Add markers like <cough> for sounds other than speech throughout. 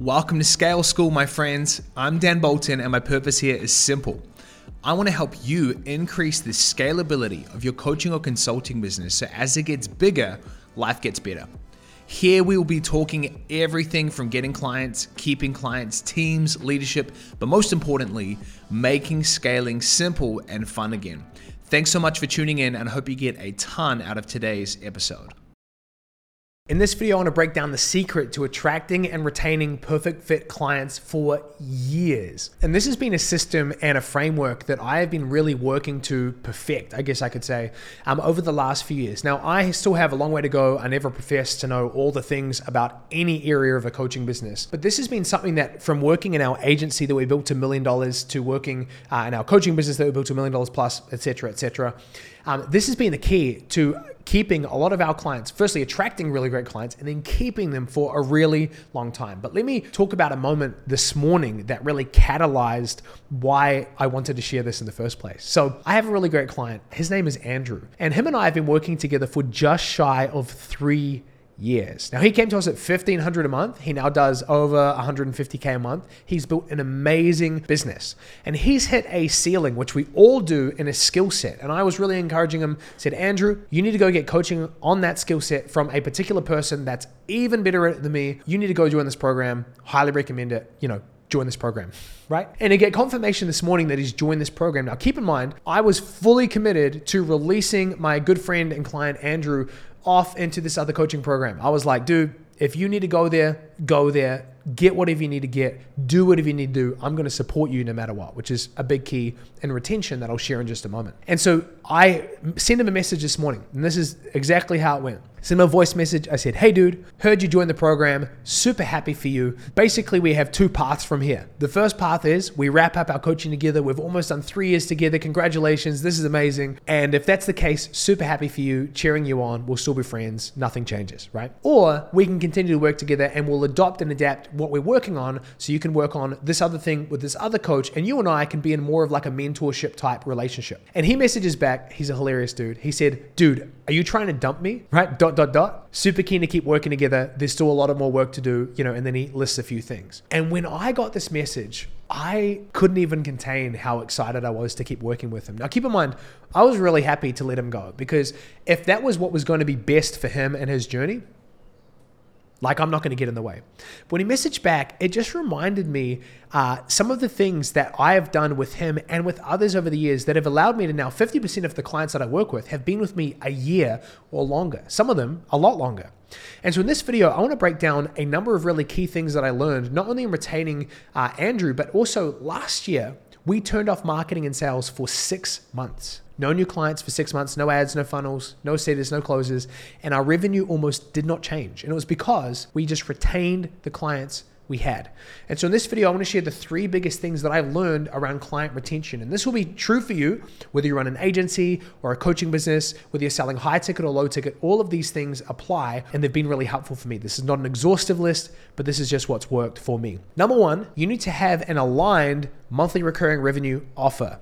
Welcome to Scale School, my friends. I'm Dan Bolton, and my purpose here is simple. I want to help you increase the scalability of your coaching or consulting business so as it gets bigger, life gets better. Here we will be talking everything from getting clients, keeping clients, teams, leadership, but most importantly, making scaling simple and fun again. Thanks so much for tuning in, and I hope you get a ton out of today's episode. In this video, I want to break down the secret to attracting and retaining perfect fit clients for years. And this has been a system and a framework that I have been really working to perfect, I guess I could say, um, over the last few years. Now, I still have a long way to go. I never profess to know all the things about any area of a coaching business. But this has been something that from working in our agency that we built to million dollars to working uh, in our coaching business that we built to a million dollars plus, et cetera, et cetera. Um, this has been the key to keeping a lot of our clients, firstly, attracting really great clients and then keeping them for a really long time. But let me talk about a moment this morning that really catalyzed why I wanted to share this in the first place. So, I have a really great client. His name is Andrew, and him and I have been working together for just shy of three years. Now he came to us at 1500 a month. He now does over 150k a month. He's built an amazing business. And he's hit a ceiling which we all do in a skill set. And I was really encouraging him, said, "Andrew, you need to go get coaching on that skill set from a particular person that's even better than me. You need to go join this program. Highly recommend it. You know, join this program, right? And to get confirmation this morning that he's joined this program. Now, keep in mind, I was fully committed to releasing my good friend and client Andrew off into this other coaching program. I was like, dude, if you need to go there, go there get whatever you need to get, do whatever you need to do. I'm going to support you no matter what, which is a big key in retention that I'll share in just a moment. And so I sent him a message this morning, and this is exactly how it went. Him a voice message. I said, Hey, dude, heard you joined the program. Super happy for you. Basically, we have two paths from here. The first path is we wrap up our coaching together. We've almost done three years together. Congratulations. This is amazing. And if that's the case, super happy for you, cheering you on. We'll still be friends. Nothing changes, right? Or we can continue to work together and we'll adopt and adapt what we're working on so you can work on this other thing with this other coach and you and I can be in more of like a mentorship type relationship. And he messages back, he's a hilarious dude. He said, dude, are you trying to dump me? Right? Dot, dot, dot. Super keen to keep working together. There's still a lot of more work to do, you know, and then he lists a few things. And when I got this message, I couldn't even contain how excited I was to keep working with him. Now, keep in mind, I was really happy to let him go because if that was what was going to be best for him and his journey, like, I'm not going to get in the way. When he messaged back, it just reminded me uh, some of the things that I have done with him and with others over the years that have allowed me to now 50% of the clients that I work with have been with me a year or longer, some of them a lot longer. And so in this video, I want to break down a number of really key things that I learned, not only in retaining uh, Andrew, but also last year, we turned off marketing and sales for six months. No new clients for six months, no ads, no funnels, no setters, no closes. And our revenue almost did not change. And it was because we just retained the clients we had. And so in this video, I want to share the three biggest things that I've learned around client retention. And this will be true for you, whether you run an agency or a coaching business, whether you're selling high ticket or low ticket, all of these things apply and they've been really helpful for me. This is not an exhaustive list, but this is just what's worked for me. Number one, you need to have an aligned monthly recurring revenue offer.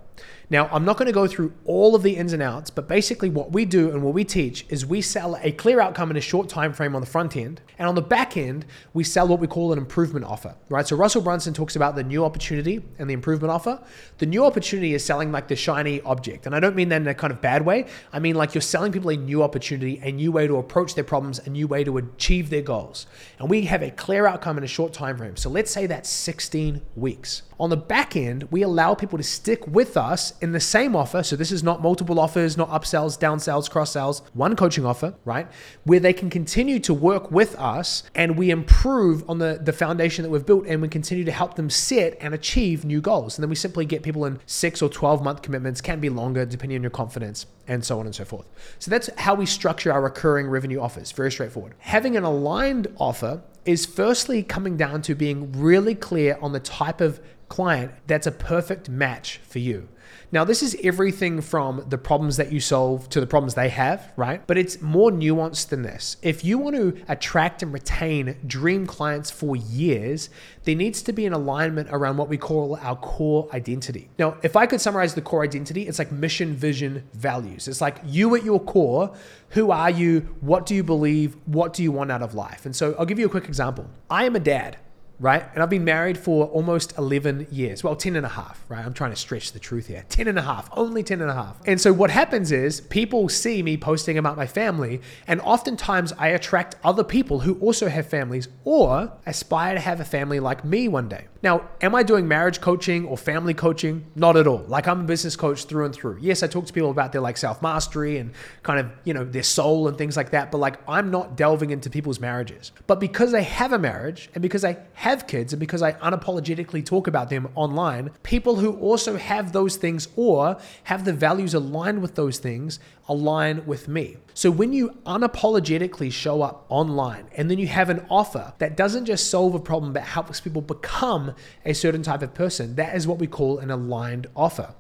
Now, I'm not going to go through all of the ins and outs, but basically what we do and what we teach is we sell a clear outcome in a short time frame on the front end, and on the back end, we sell what we call an improvement offer, right? So Russell Brunson talks about the new opportunity and the improvement offer. The new opportunity is selling like the shiny object, and I don't mean that in a kind of bad way. I mean like you're selling people a new opportunity, a new way to approach their problems, a new way to achieve their goals. And we have a clear outcome in a short time frame. So let's say that's 16 weeks. On the back end, we allow people to stick with us in the same offer. So this is not multiple offers, not upsells, downsells, cross sells, one coaching offer, right? Where they can continue to work with us and we improve on the, the foundation that we've built and we continue to help them set and achieve new goals. And then we simply get people in six or 12 month commitments, can be longer depending on your confidence and so on and so forth. So that's how we structure our recurring revenue offers. Very straightforward. Having an aligned offer is firstly coming down to being really clear on the type of client that's a perfect match for you. Now, this is everything from the problems that you solve to the problems they have, right? But it's more nuanced than this. If you want to attract and retain dream clients for years, there needs to be an alignment around what we call our core identity. Now, if I could summarize the core identity, it's like mission, vision, values. It's like you at your core, who are you? What do you believe? What do you want out of life? And so I'll give you a quick example. I am a dad right? And I've been married for almost 11 years. Well, 10 and a half, right? I'm trying to stretch the truth here. 10 and a half, only 10 and a half. And so what happens is people see me posting about my family, and oftentimes I attract other people who also have families or aspire to have a family like me one day. Now, am I doing marriage coaching or family coaching? Not at all. Like I'm a business coach through and through. Yes, I talk to people about their like self-mastery and kind of, you know, their soul and things like that, but like I'm not delving into people's marriages. But because I have a marriage and because I have kids and because I unapologetically talk about them online, people who also have those things or have the values aligned with those things align with me. So when you unapologetically show up online and then you have an offer that doesn't just solve a problem but helps people become a certain type of person, that is what we call an aligned offer.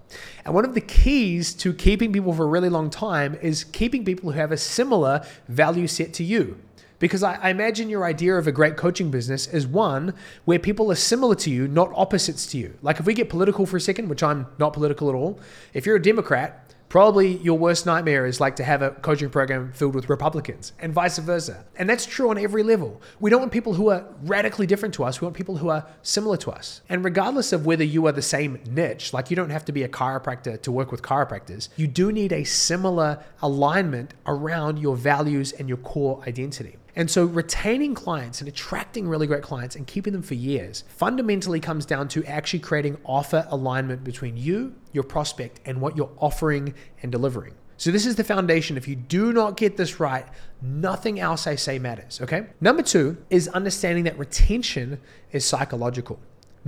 And one of the keys to keeping people for a really long time is keeping people who have a similar value set to you. Because I, I, imagine your idea of a great coaching business is one where people are similar to you, not opposites to you. Like if we get political for a second, which I'm not political at all, if you're a Democrat, Probably your worst nightmare is like to have a coaching program filled with Republicans and vice versa. And that's true on every level. We don't want people who are radically different to us. We want people who are similar to us. And regardless of whether you are the same niche, like you don't have to be a chiropractor to work with chiropractors, you do need a similar alignment around your values and your core identity. And so retaining clients and attracting really great clients and keeping them for years fundamentally comes down to actually creating offer alignment between you, your prospect, and what you're offering and delivering. So this is the foundation. If you do not get this right, nothing else I say matters, okay? Number 2 is understanding that retention is psychological.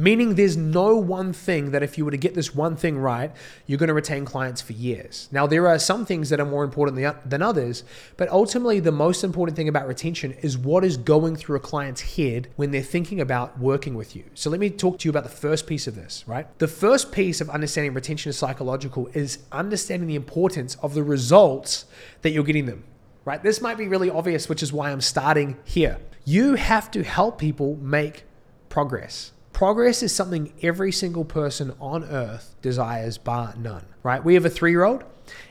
Meaning, there's no one thing that if you were to get this one thing right, you're going to retain clients for years. Now, there are some things that are more important than others, but ultimately, the most important thing about retention is what is going through a client's head when they're thinking about working with you. So, let me talk to you about the first piece of this, right? The first piece of understanding retention is psychological is understanding the importance of the results that you're getting them, right? This might be really obvious, which is why I'm starting here. You have to help people make progress. Progress is something every single person on earth desires, bar none, right? We have a three year old,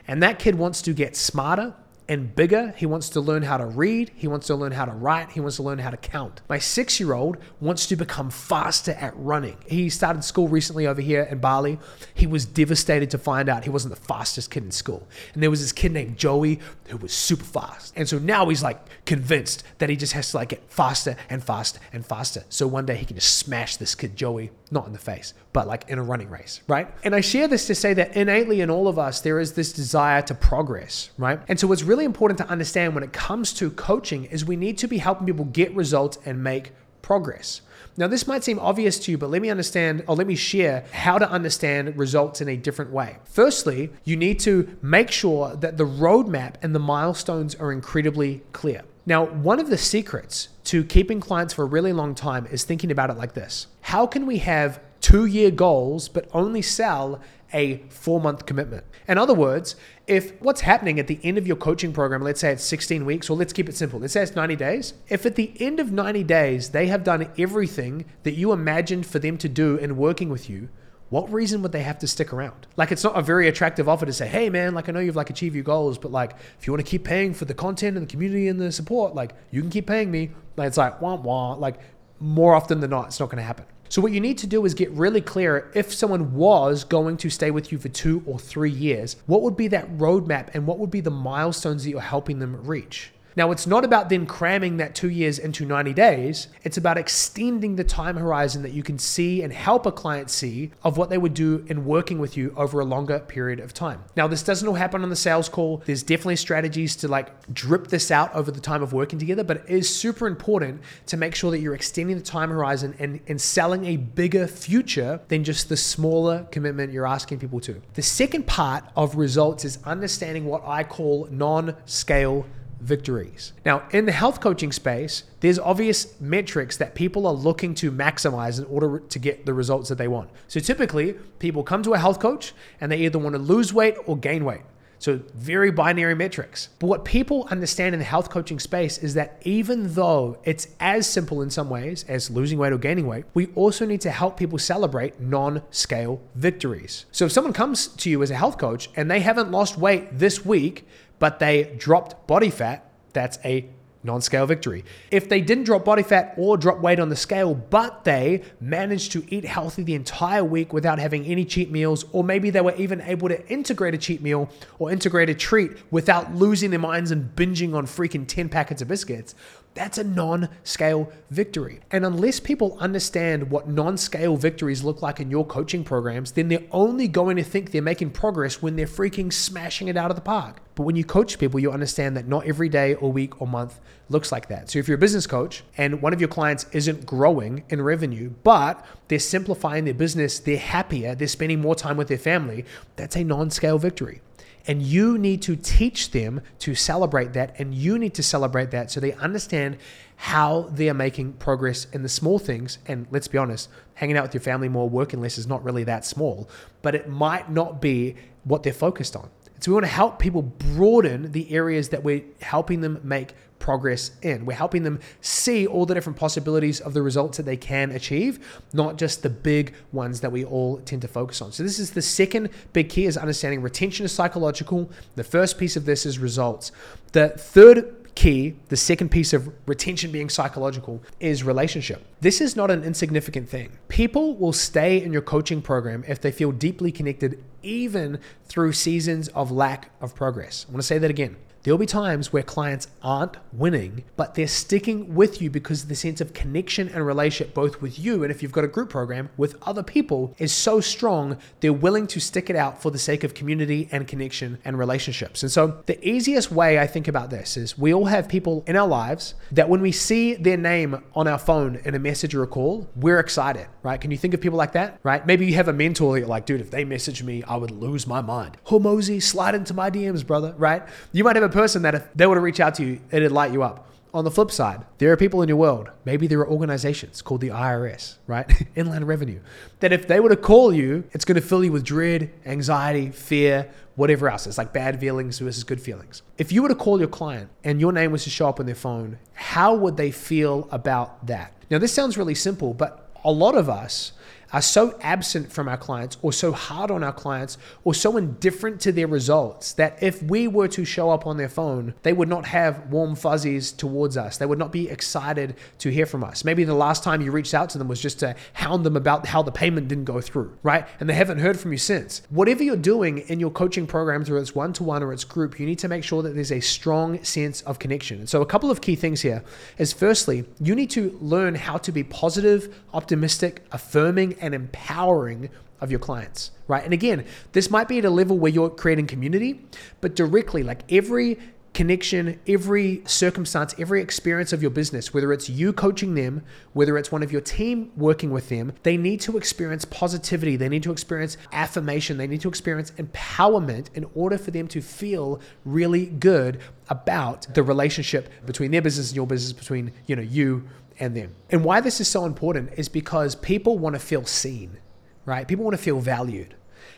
and that kid wants to get smarter and bigger. He wants to learn how to read. He wants to learn how to write. He wants to learn how to count. My six year old wants to become faster at running. He started school recently over here in Bali. He was devastated to find out he wasn't the fastest kid in school. And there was this kid named Joey who was super fast. And so now he's like convinced that he just has to like get faster and faster and faster. So one day he can just smash this kid Joey, not in the face, but like in a running race, right? And I share this to say that innately in all of us, there is this desire to progress, right? And so what's really important to understand when it comes to coaching is we need to be helping people get results and make progress. Now, this might seem obvious to you, but let me understand or let me share how to understand results in a different way. Firstly, you need to make sure that the roadmap and the milestones are incredibly clear. Now, one of the secrets to keeping clients for a really long time is thinking about it like this How can we have two year goals but only sell a four month commitment. In other words, if what's happening at the end of your coaching program, let's say it's 16 weeks, or let's keep it simple, let's say it's 90 days. If at the end of 90 days they have done everything that you imagined for them to do in working with you, what reason would they have to stick around? Like it's not a very attractive offer to say, hey man, like I know you've like achieved your goals, but like if you want to keep paying for the content and the community and the support, like you can keep paying me. Like it's like wah wah. Like more often than not, it's not going to happen. So, what you need to do is get really clear if someone was going to stay with you for two or three years, what would be that roadmap and what would be the milestones that you're helping them reach? Now, it's not about then cramming that two years into 90 days. It's about extending the time horizon that you can see and help a client see of what they would do in working with you over a longer period of time. Now, this doesn't all happen on the sales call. There's definitely strategies to like drip this out over the time of working together, but it is super important to make sure that you're extending the time horizon and, and selling a bigger future than just the smaller commitment you're asking people to. The second part of results is understanding what I call non scale victories. Now, in the health coaching space, there's obvious metrics that people are looking to maximize in order to get the results that they want. So typically, people come to a health coach and they either want to lose weight or gain weight. So, very binary metrics. But what people understand in the health coaching space is that even though it's as simple in some ways as losing weight or gaining weight, we also need to help people celebrate non scale victories. So, if someone comes to you as a health coach and they haven't lost weight this week, but they dropped body fat, that's a non scale victory. If they didn't drop body fat or drop weight on the scale, but they managed to eat healthy the entire week without having any cheat meals, or maybe they were even able to integrate a cheat meal or integrate a treat without losing their minds and binging on freaking 10 packets of biscuits, that's a non scale victory. And unless people understand what non scale victories look like in your coaching programs, then they're only going to think they're making progress when they're freaking smashing it out of the park. But when you coach people, you understand that not every day or week or month looks like that. So if you're a business coach and one of your clients isn't growing in revenue, but they're simplifying their business, they're happier, they're spending more time with their family, that's a non scale victory. And you need to teach them to celebrate that, and you need to celebrate that so they understand how they are making progress in the small things. And let's be honest, hanging out with your family more, working less is not really that small, but it might not be what they're focused on. So we want to help people broaden the areas that we're helping them make progress in. We're helping them see all the different possibilities of the results that they can achieve, not just the big ones that we all tend to focus on. So this is the second big key is understanding retention is psychological. The first piece of this is results. The third key, the second piece of retention being psychological, is relationship. This is not an insignificant thing. People will stay in your coaching program if they feel deeply connected, even through seasons of lack of progress. I want to say that again. There'll be times where clients aren't winning, but they're sticking with you because the sense of connection and relationship, both with you and if you've got a group program with other people, is so strong, they're willing to stick it out for the sake of community and connection and relationships. And so, the easiest way I think about this is we all have people in our lives that when we see their name on our phone in a message or a call, we're excited, right? Can you think of people like that, right? Maybe you have a mentor that you're like, dude, if they message me, I would lose my mind. Hormozi, slide into my DMs, brother, right? You might have a person that if they were to reach out to you, it'd light you up. On the flip side, there are people in your world, maybe there are organizations called the IRS, right? <laughs> Inland Revenue, that if they were to call you, it's going to fill you with dread, anxiety, fear, whatever else. It's like bad feelings versus good feelings. If you were to call your client and your name was to show up on their phone, how would they feel about that? Now, this sounds really simple, but a lot of us are so absent from our clients or so hard on our clients or so indifferent to their results that if we were to show up on their phone, they would not have warm fuzzies towards us. They would not be excited to hear from us. Maybe the last time you reached out to them was just to hound them about how the payment didn't go through, right? And they haven't heard from you since. Whatever you're doing in your coaching programs, whether it's one to one or it's group, you need to make sure that there's a strong sense of connection. And so, a couple of key things here is firstly, you need to learn how to be positive, optimistic, affirming, and empowering of your clients, right? And again, this might be at a level where you're creating community, but directly, like every connection, every circumstance, every experience of your business, whether it's you coaching them, whether it's one of your team working with them, they need to experience positivity. They need to experience affirmation. They need to experience empowerment in order for them to feel really good about the relationship between their business and your business, between, you know, you and them. And why this is so important is because people want to feel seen, right? People want to feel valued.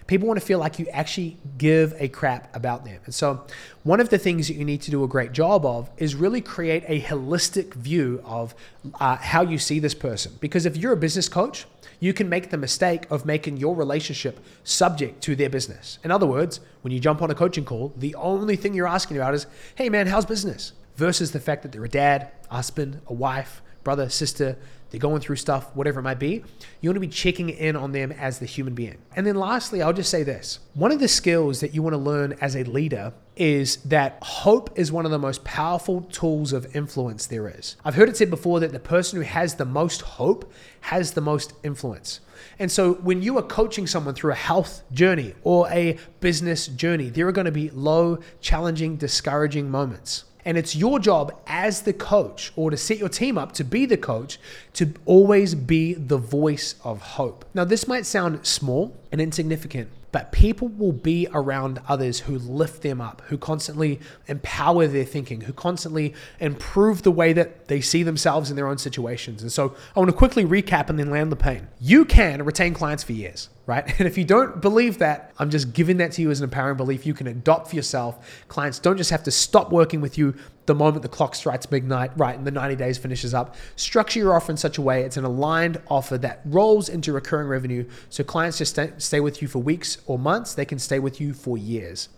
People want to feel like you actually give a crap about them. And so, one of the things that you need to do a great job of is really create a holistic view of uh, how you see this person. Because if you're a business coach, you can make the mistake of making your relationship subject to their business. In other words, when you jump on a coaching call, the only thing you're asking about is, hey man, how's business? Versus the fact that they're a dad, husband, a wife, brother, sister, they're going through stuff, whatever it might be, you want to be checking in on them as the human being. And then lastly, I'll just say this one of the skills that you want to learn as a leader is that hope is one of the most powerful tools of influence there is. I've heard it said before that the person who has the most hope has the most influence. And so when you are coaching someone through a health journey or a business journey, there are going to be low, challenging, discouraging moments. And it's your job as the coach or to set your team up to be the coach to always be the voice of hope. Now, this might sound small and insignificant, but people will be around others who lift them up, who constantly empower their thinking, who constantly improve the way that they see themselves in their own situations. And so I want to quickly recap and then land the plane. You can retain clients for years right? <laughs> And if you don't believe that, I'm just giving that to you as an empowering belief you can adopt for yourself. Clients don't just have to stop working with you the moment the clock strikes midnight, right, and the 90 days finishes up. Structure your offer in such a way it's an aligned offer that rolls into recurring revenue. So clients just stay, with you for weeks or months, they can stay with you for years.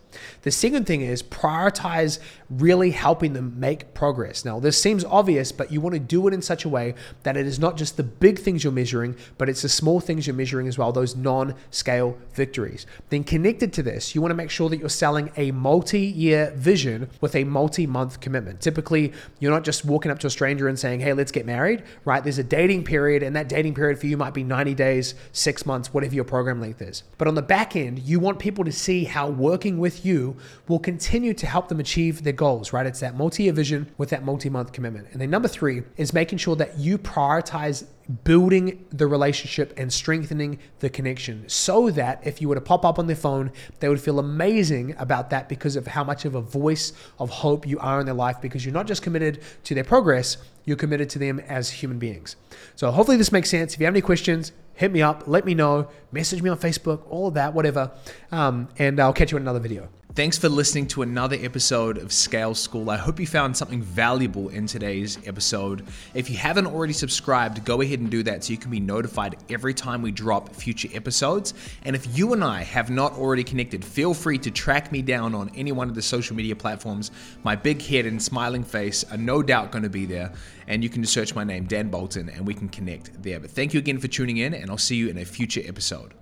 The second thing is prioritize really helping them make progress. Now, this seems obvious, but you want to do it in such a way that it is not just the big things you're measuring, but it's the small things you're measuring as well, those non scale victories. Then, connected to this, you want to make sure that you're selling a multi year vision with a multi month commitment. Typically, you're not just walking up to a stranger and saying, hey, let's get married, right? There's a dating period, and that dating period for you might be 90 days, six months, whatever your program length is. But on the back end, you want people to see how working you will continue to help them achieve their goals, right? It's that multi year vision with that multi month commitment. And then number three is making sure that you prioritize building the relationship and strengthening the connection so that if you were to pop up on their phone, they would feel amazing about that because of how much of a voice of hope you are in their life because you're not just committed to their progress, you're committed to them as human beings. So hopefully this makes sense. If you have any questions, hit me up, let me know, message me on Facebook, all of that, whatever. Um, and I'll catch you in another video. Thanks for listening to another episode of Scale School. I hope you found something valuable in today's episode. If you haven't already subscribed, go ahead and do that so you can be notified every time we drop future episodes. And if you and I have not already connected, feel free to track me down on any one of the social media platforms. My big head and smiling face are no doubt going to be there. And you can just search my name, Dan Bolton, and we can connect there. But thank you again for tuning in, and I'll see you in a future episode.